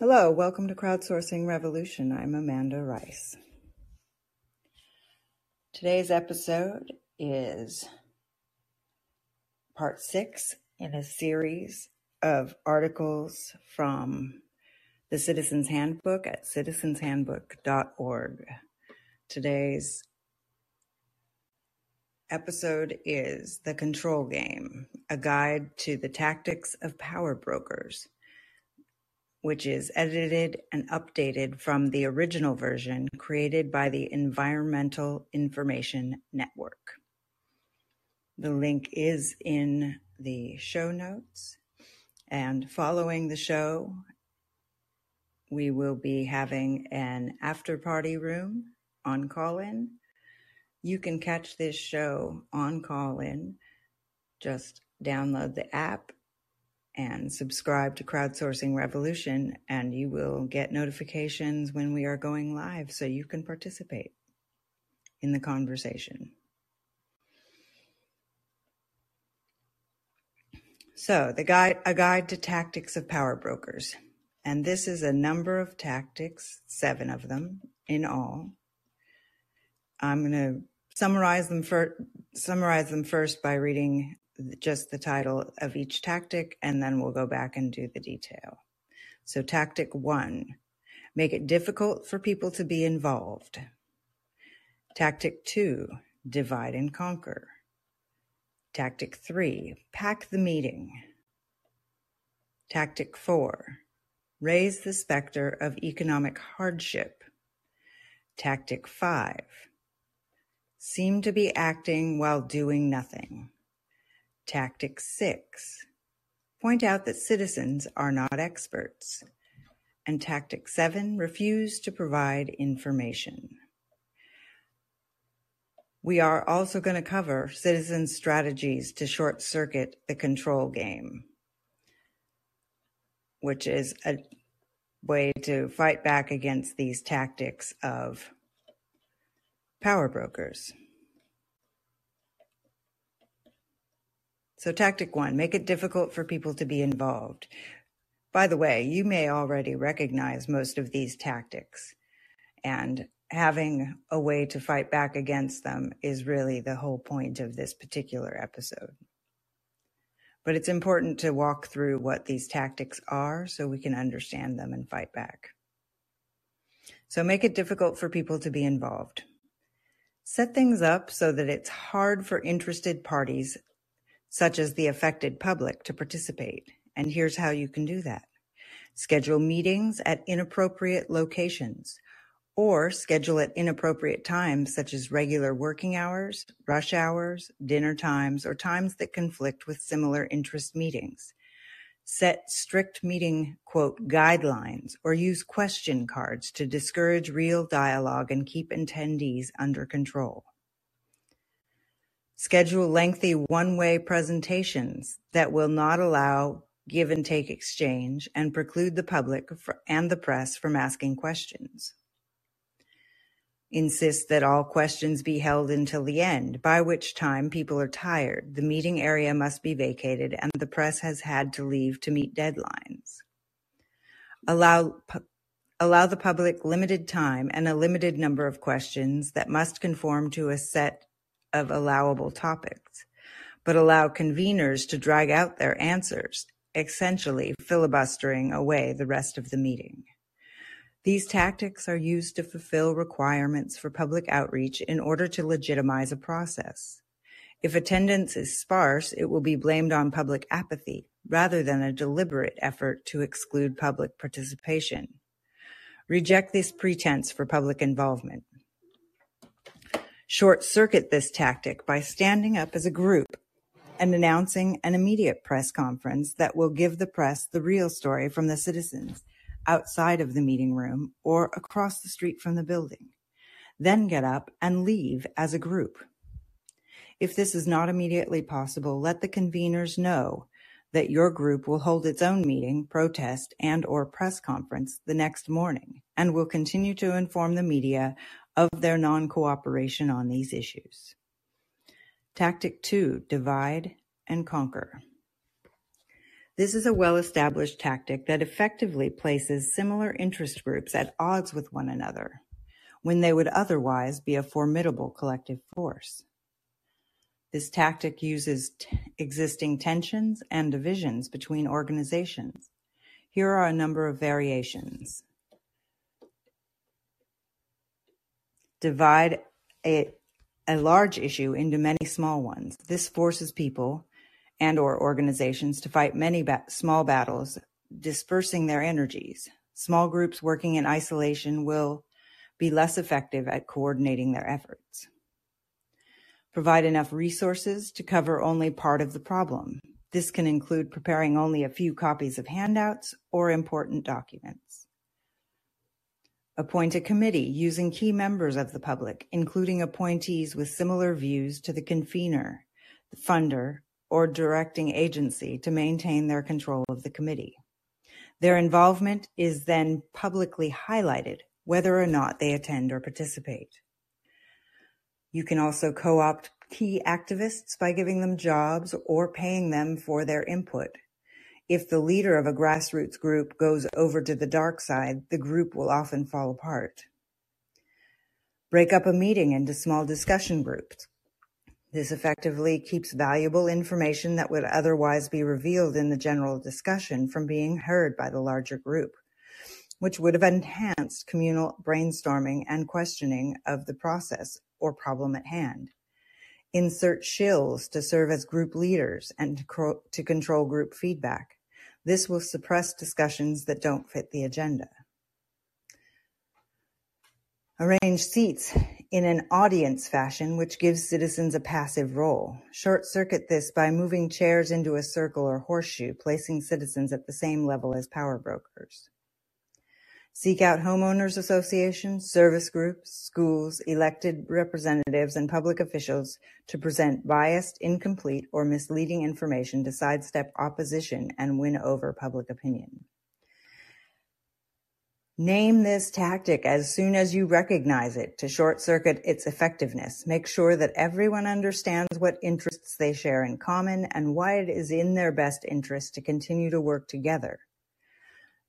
Hello, welcome to Crowdsourcing Revolution. I'm Amanda Rice. Today's episode is part six in a series of articles from the Citizens Handbook at citizenshandbook.org. Today's episode is The Control Game, a guide to the tactics of power brokers which is edited and updated from the original version created by the Environmental Information Network. The link is in the show notes. And following the show, we will be having an after party room on Callin. You can catch this show on Callin. Just download the app and subscribe to Crowdsourcing Revolution, and you will get notifications when we are going live so you can participate in the conversation. So, the guide, a guide to tactics of power brokers. And this is a number of tactics, seven of them in all. I'm going to summarize them for, summarize them first by reading just the title of each tactic, and then we'll go back and do the detail. So, tactic one make it difficult for people to be involved. Tactic two divide and conquer. Tactic three pack the meeting. Tactic four raise the specter of economic hardship. Tactic five seem to be acting while doing nothing. Tactic six, point out that citizens are not experts. And tactic seven, refuse to provide information. We are also going to cover citizen strategies to short circuit the control game, which is a way to fight back against these tactics of power brokers. So, tactic one make it difficult for people to be involved. By the way, you may already recognize most of these tactics, and having a way to fight back against them is really the whole point of this particular episode. But it's important to walk through what these tactics are so we can understand them and fight back. So, make it difficult for people to be involved. Set things up so that it's hard for interested parties such as the affected public, to participate. And here's how you can do that. Schedule meetings at inappropriate locations or schedule at inappropriate times such as regular working hours, rush hours, dinner times, or times that conflict with similar interest meetings. Set strict meeting, quote, guidelines or use question cards to discourage real dialogue and keep attendees under control. Schedule lengthy one-way presentations that will not allow give and take exchange and preclude the public and the press from asking questions. Insist that all questions be held until the end, by which time people are tired, the meeting area must be vacated, and the press has had to leave to meet deadlines. Allow, allow the public limited time and a limited number of questions that must conform to a set of allowable topics, but allow conveners to drag out their answers, essentially filibustering away the rest of the meeting. These tactics are used to fulfill requirements for public outreach in order to legitimize a process. If attendance is sparse, it will be blamed on public apathy rather than a deliberate effort to exclude public participation. Reject this pretense for public involvement. Short-circuit this tactic by standing up as a group and announcing an immediate press conference that will give the press the real story from the citizens outside of the meeting room or across the street from the building. Then get up and leave as a group. If this is not immediately possible, let the conveners know that your group will hold its own meeting, protest, and or press conference the next morning and will continue to inform the media of their non-cooperation on these issues. Tactic two, divide and conquer. This is a well-established tactic that effectively places similar interest groups at odds with one another, when they would otherwise be a formidable collective force. This tactic uses t- existing tensions and divisions between organizations. Here are a number of variations. Divide a, a large issue into many small ones. This forces people and or organizations to fight many ba- small battles, dispersing their energies. Small groups working in isolation will be less effective at coordinating their efforts. Provide enough resources to cover only part of the problem. This can include preparing only a few copies of handouts or important documents. Appoint a committee using key members of the public, including appointees with similar views to the convener, the funder, or directing agency to maintain their control of the committee. Their involvement is then publicly highlighted, whether or not they attend or participate. You can also co-opt key activists by giving them jobs or paying them for their input. If the leader of a grassroots group goes over to the dark side, the group will often fall apart. Break up a meeting into small discussion groups. This effectively keeps valuable information that would otherwise be revealed in the general discussion from being heard by the larger group, which would have enhanced communal brainstorming and questioning of the process or problem at hand. Insert shills to serve as group leaders and to, control group feedback. This will suppress discussions that don't fit the agenda. Arrange seats in an audience fashion which gives citizens a passive role. Short-circuit this by moving chairs into a circle or horseshoe, placing citizens at the same level as power brokers. Seek out homeowners associations, service groups, schools, elected representatives, and public officials to present biased, incomplete, or misleading information to sidestep opposition and win over public opinion. Name this tactic as soon as you recognize it to short-circuit its effectiveness. Make sure that everyone understands what interests they share in common and why it is in their best interest to continue to work together.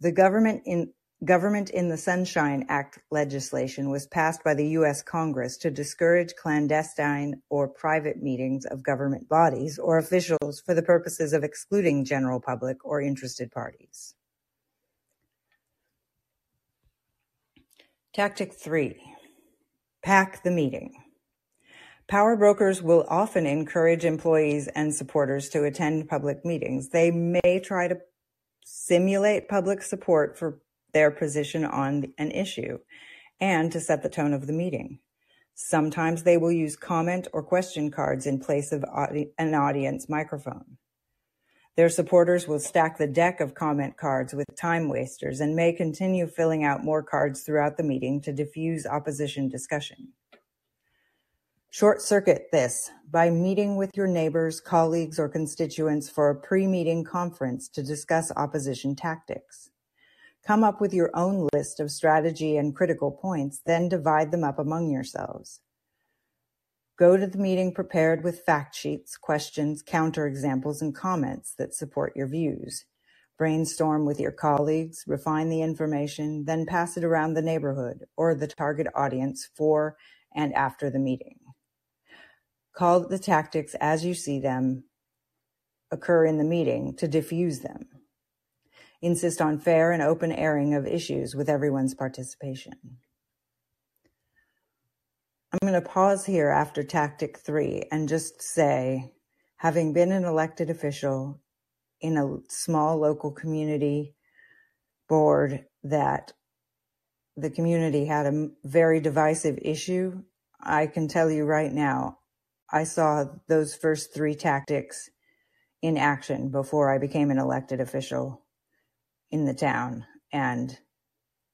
The Government in Government in the Sunshine Act legislation was passed by the U.S. Congress to discourage clandestine or private meetings of government bodies or officials for the purposes of excluding general public or interested parties. Tactic three, pack the meeting. Power brokers will often encourage employees and supporters to attend public meetings. They may try to simulate public support for their position on an issue and to set the tone of the meeting. Sometimes they will use comment or question cards in place of an audience microphone. Their supporters will stack the deck of comment cards with time wasters and may continue filling out more cards throughout the meeting to diffuse opposition discussion. Short circuit this by meeting with your neighbors, colleagues, or constituents for a pre-meeting conference to discuss opposition tactics. Come up with your own list of strategy and critical points, then divide them up among yourselves. Go to the meeting prepared with fact sheets, questions, counterexamples, and comments that support your views. Brainstorm with your colleagues, refine the information, then pass it around the neighborhood or the target audience for and after the meeting. Call the tactics as you see them occur in the meeting to diffuse them. Insist on fair and open airing of issues with everyone's participation. I'm going to pause here after tactic three and just say, having been an elected official in a small local community board that the community had a very divisive issue, I can tell you right now, I saw those first three tactics in action before I became an elected official in the town. And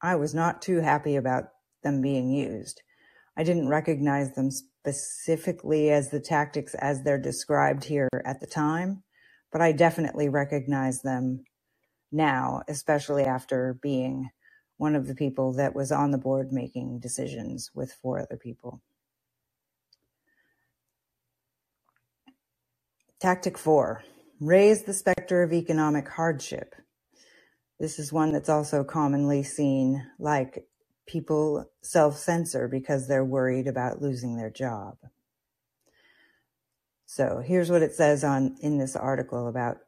I was not too happy about them being used. I didn't recognize them specifically as the tactics as they're described here at the time, but I definitely recognize them now, especially after being one of the people that was on the board making decisions with four other people. Tactic four raise the specter of economic hardship. This is one that's also commonly seen like people self censor because they're worried about losing their job. So here's what it says on in this article about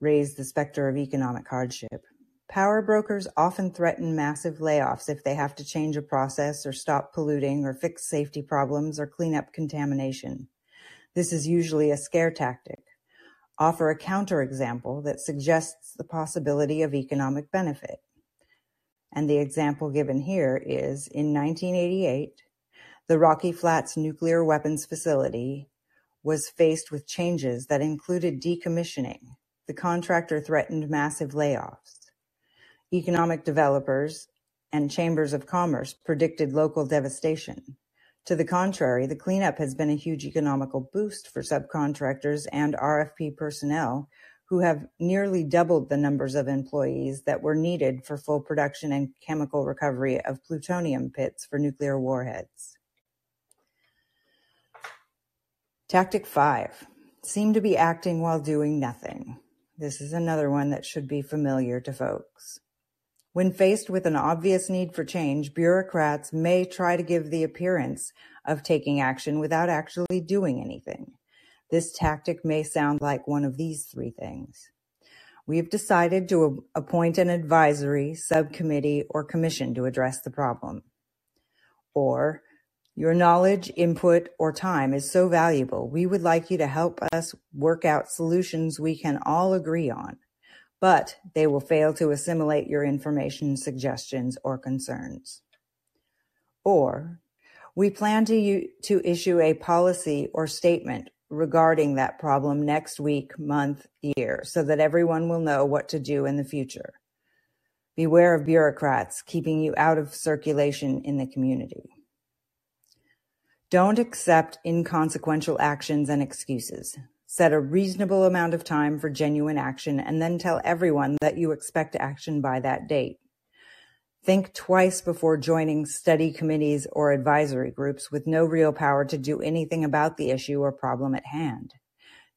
raise the specter of economic hardship. Power brokers often threaten massive layoffs if they have to change a process or stop polluting or fix safety problems or clean up contamination. This is usually a scare tactic. Offer a counterexample that suggests the possibility of economic benefit. And the example given here is in 1988, the Rocky Flats nuclear weapons facility was faced with changes that included decommissioning. The contractor threatened massive layoffs. Economic developers and chambers of commerce predicted local devastation. To the contrary, the cleanup has been a huge economical boost for subcontractors and RFP personnel who have nearly doubled the numbers of employees that were needed for full production and chemical recovery of plutonium pits for nuclear warheads. Tactic 5. Seem to be acting while doing nothing. This is another one that should be familiar to folks. When faced with an obvious need for change, bureaucrats may try to give the appearance of taking action without actually doing anything. This tactic may sound like one of these three things. We have decided to appoint an advisory, subcommittee, or commission to address the problem. Or, your knowledge, input, or time is so valuable, we would like you to help us work out solutions we can all agree on but they will fail to assimilate your information, suggestions, or concerns. Or, we plan to, to issue a policy or statement regarding that problem next week, month, year, so that everyone will know what to do in the future. Beware of bureaucrats keeping you out of circulation in the community. Don't accept inconsequential actions and excuses. Set a reasonable amount of time for genuine action and then tell everyone that you expect action by that date. Think twice before joining study committees or advisory groups with no real power to do anything about the issue or problem at hand.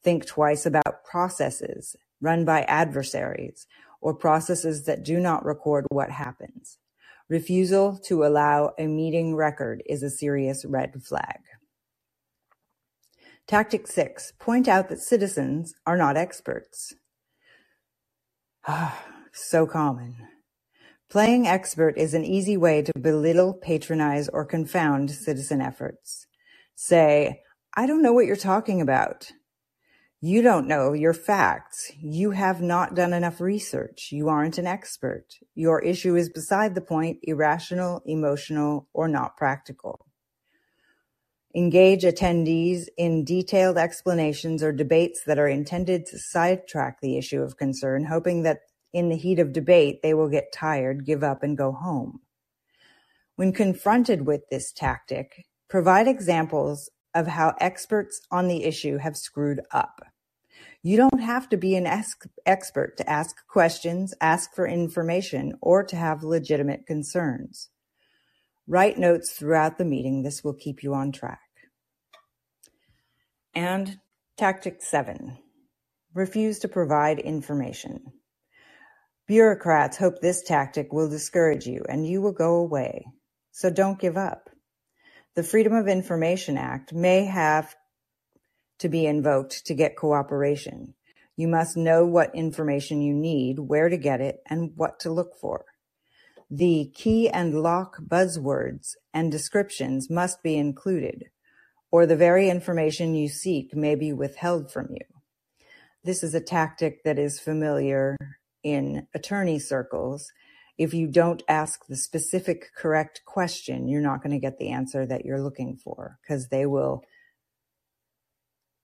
Think twice about processes run by adversaries or processes that do not record what happens. Refusal to allow a meeting record is a serious red flag. Tactic six, point out that citizens are not experts. Ah, so common. Playing expert is an easy way to belittle, patronize, or confound citizen efforts. Say, I don't know what you're talking about. You don't know your facts. You have not done enough research. You aren't an expert. Your issue is beside the point, irrational, emotional, or not practical. Engage attendees in detailed explanations or debates that are intended to sidetrack the issue of concern, hoping that in the heat of debate they will get tired, give up, and go home. When confronted with this tactic, provide examples of how experts on the issue have screwed up. You don't have to be an ex- expert to ask questions, ask for information, or to have legitimate concerns. Write notes throughout the meeting. This will keep you on track. And tactic seven, refuse to provide information. Bureaucrats hope this tactic will discourage you and you will go away. So don't give up. The Freedom of Information Act may have to be invoked to get cooperation. You must know what information you need, where to get it, and what to look for. The key and lock buzzwords and descriptions must be included, or the very information you seek may be withheld from you. This is a tactic that is familiar in attorney circles. If you don't ask the specific correct question, you're not going to get the answer that you're looking for because they will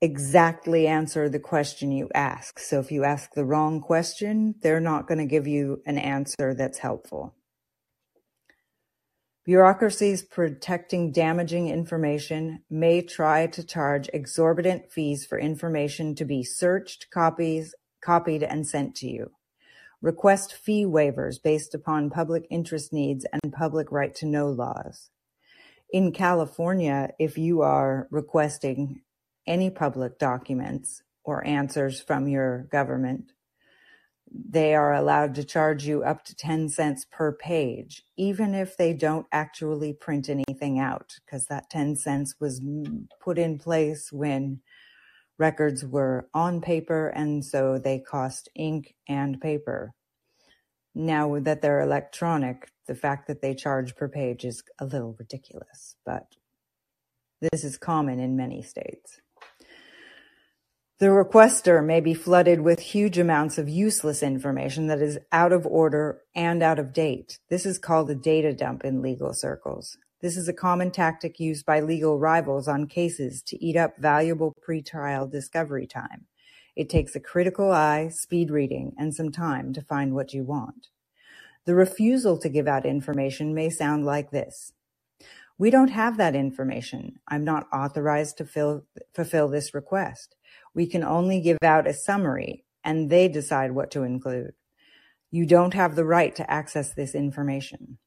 exactly answer the question you ask. So if you ask the wrong question, they're not going to give you an answer that's helpful. Bureaucracies protecting damaging information may try to charge exorbitant fees for information to be searched, copies, copied, and sent to you. Request fee waivers based upon public interest needs and public right to know laws. In California, if you are requesting any public documents or answers from your government. They are allowed to charge you up to 10 cents per page, even if they don't actually print anything out, because that 10 cents was put in place when records were on paper, and so they cost ink and paper. Now that they're electronic, the fact that they charge per page is a little ridiculous, but this is common in many states. The requester may be flooded with huge amounts of useless information that is out of order and out of date. This is called a data dump in legal circles. This is a common tactic used by legal rivals on cases to eat up valuable pretrial discovery time. It takes a critical eye, speed reading, and some time to find what you want. The refusal to give out information may sound like this. We don't have that information. I'm not authorized to fill, fulfill this request. We can only give out a summary, and they decide what to include. You don't have the right to access this information.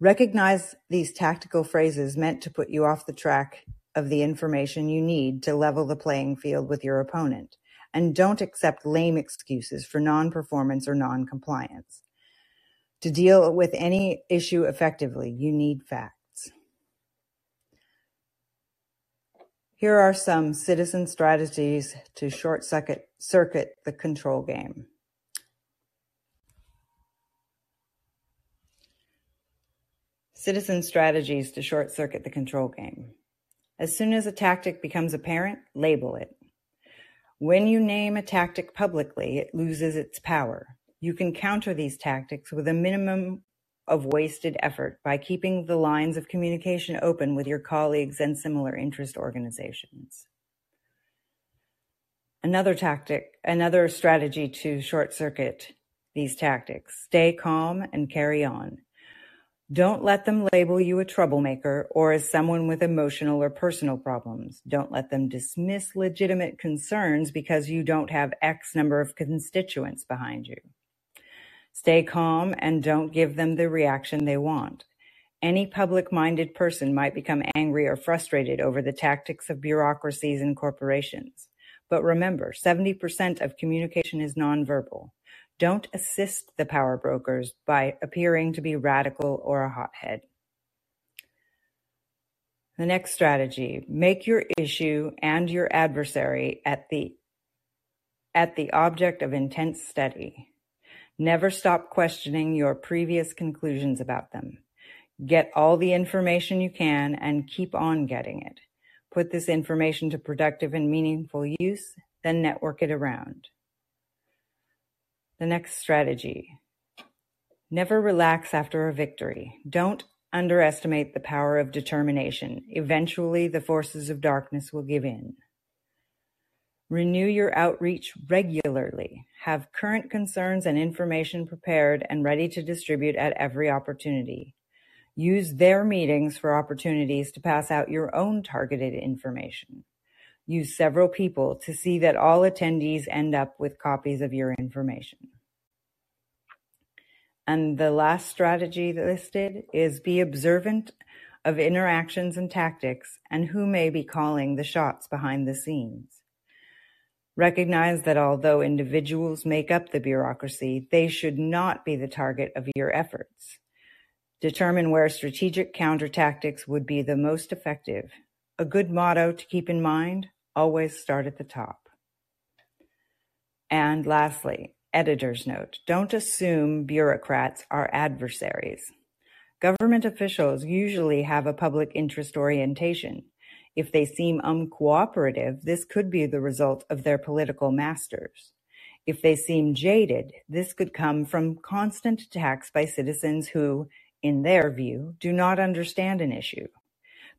Recognize these tactical phrases meant to put you off the track of the information you need to level the playing field with your opponent, and don't accept lame excuses for non-performance or non-compliance. To deal with any issue effectively, you need facts. Here are some citizen strategies to short circuit the control game. Citizen strategies to short circuit the control game. As soon as a tactic becomes apparent, label it. When you name a tactic publicly, it loses its power. You can counter these tactics with a minimum of wasted effort by keeping the lines of communication open with your colleagues and similar interest organizations. Another tactic, another strategy to short circuit these tactics, stay calm and carry on. Don't let them label you a troublemaker or as someone with emotional or personal problems. Don't let them dismiss legitimate concerns because you don't have X number of constituents behind you. Stay calm and don't give them the reaction they want. Any public-minded person might become angry or frustrated over the tactics of bureaucracies and corporations. But remember, 70% of communication is nonverbal. Don't assist the power brokers by appearing to be radical or a hothead. The next strategy, make your issue and your adversary at the at the object of intense study. Never stop questioning your previous conclusions about them. Get all the information you can and keep on getting it. Put this information to productive and meaningful use, then network it around. The next strategy. Never relax after a victory. Don't underestimate the power of determination. Eventually, the forces of darkness will give in. Renew your outreach regularly. Have current concerns and information prepared and ready to distribute at every opportunity. Use their meetings for opportunities to pass out your own targeted information. Use several people to see that all attendees end up with copies of your information. And the last strategy listed is be observant of interactions and tactics and who may be calling the shots behind the scenes. Recognize that although individuals make up the bureaucracy, they should not be the target of your efforts. Determine where strategic counter-tactics would be the most effective. A good motto to keep in mind, always start at the top. And lastly, editor's note, don't assume bureaucrats are adversaries. Government officials usually have a public interest orientation. If they seem uncooperative, this could be the result of their political masters. If they seem jaded, this could come from constant attacks by citizens who, in their view, do not understand an issue.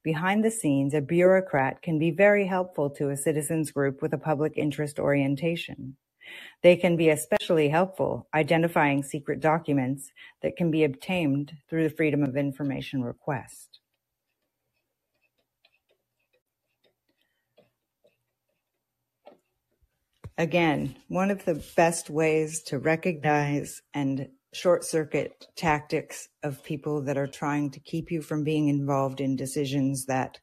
Behind the scenes, a bureaucrat can be very helpful to a citizens group with a public interest orientation. They can be especially helpful identifying secret documents that can be obtained through the Freedom of Information request. Again, one of the best ways to recognize and short circuit tactics of people that are trying to keep you from being involved in decisions that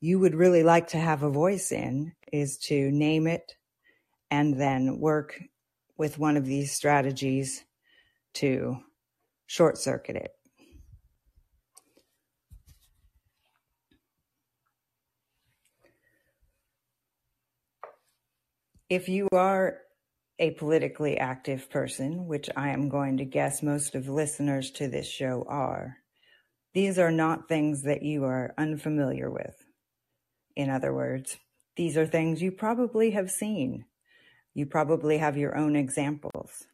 you would really like to have a voice in is to name it and then work with one of these strategies to short circuit it. If you are a politically active person, which I am going to guess most of listeners to this show are, these are not things that you are unfamiliar with. In other words, these are things you probably have seen. You probably have your own examples.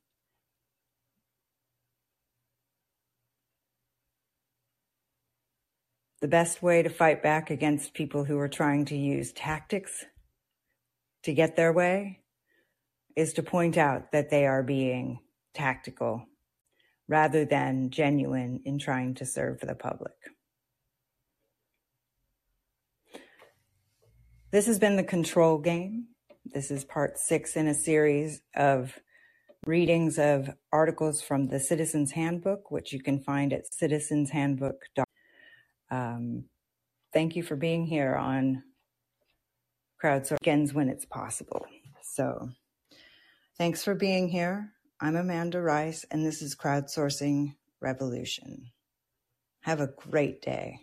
The best way to fight back against people who are trying to use tactics to get their way is to point out that they are being tactical rather than genuine in trying to serve the public. This has been the control game. This is part six in a series of readings of articles from the Citizens Handbook, which you can find at citizenshandbook.com. Um, thank you for being here on Crowdsourcing when it's possible. So, thanks for being here. I'm Amanda Rice, and this is Crowdsourcing Revolution. Have a great day.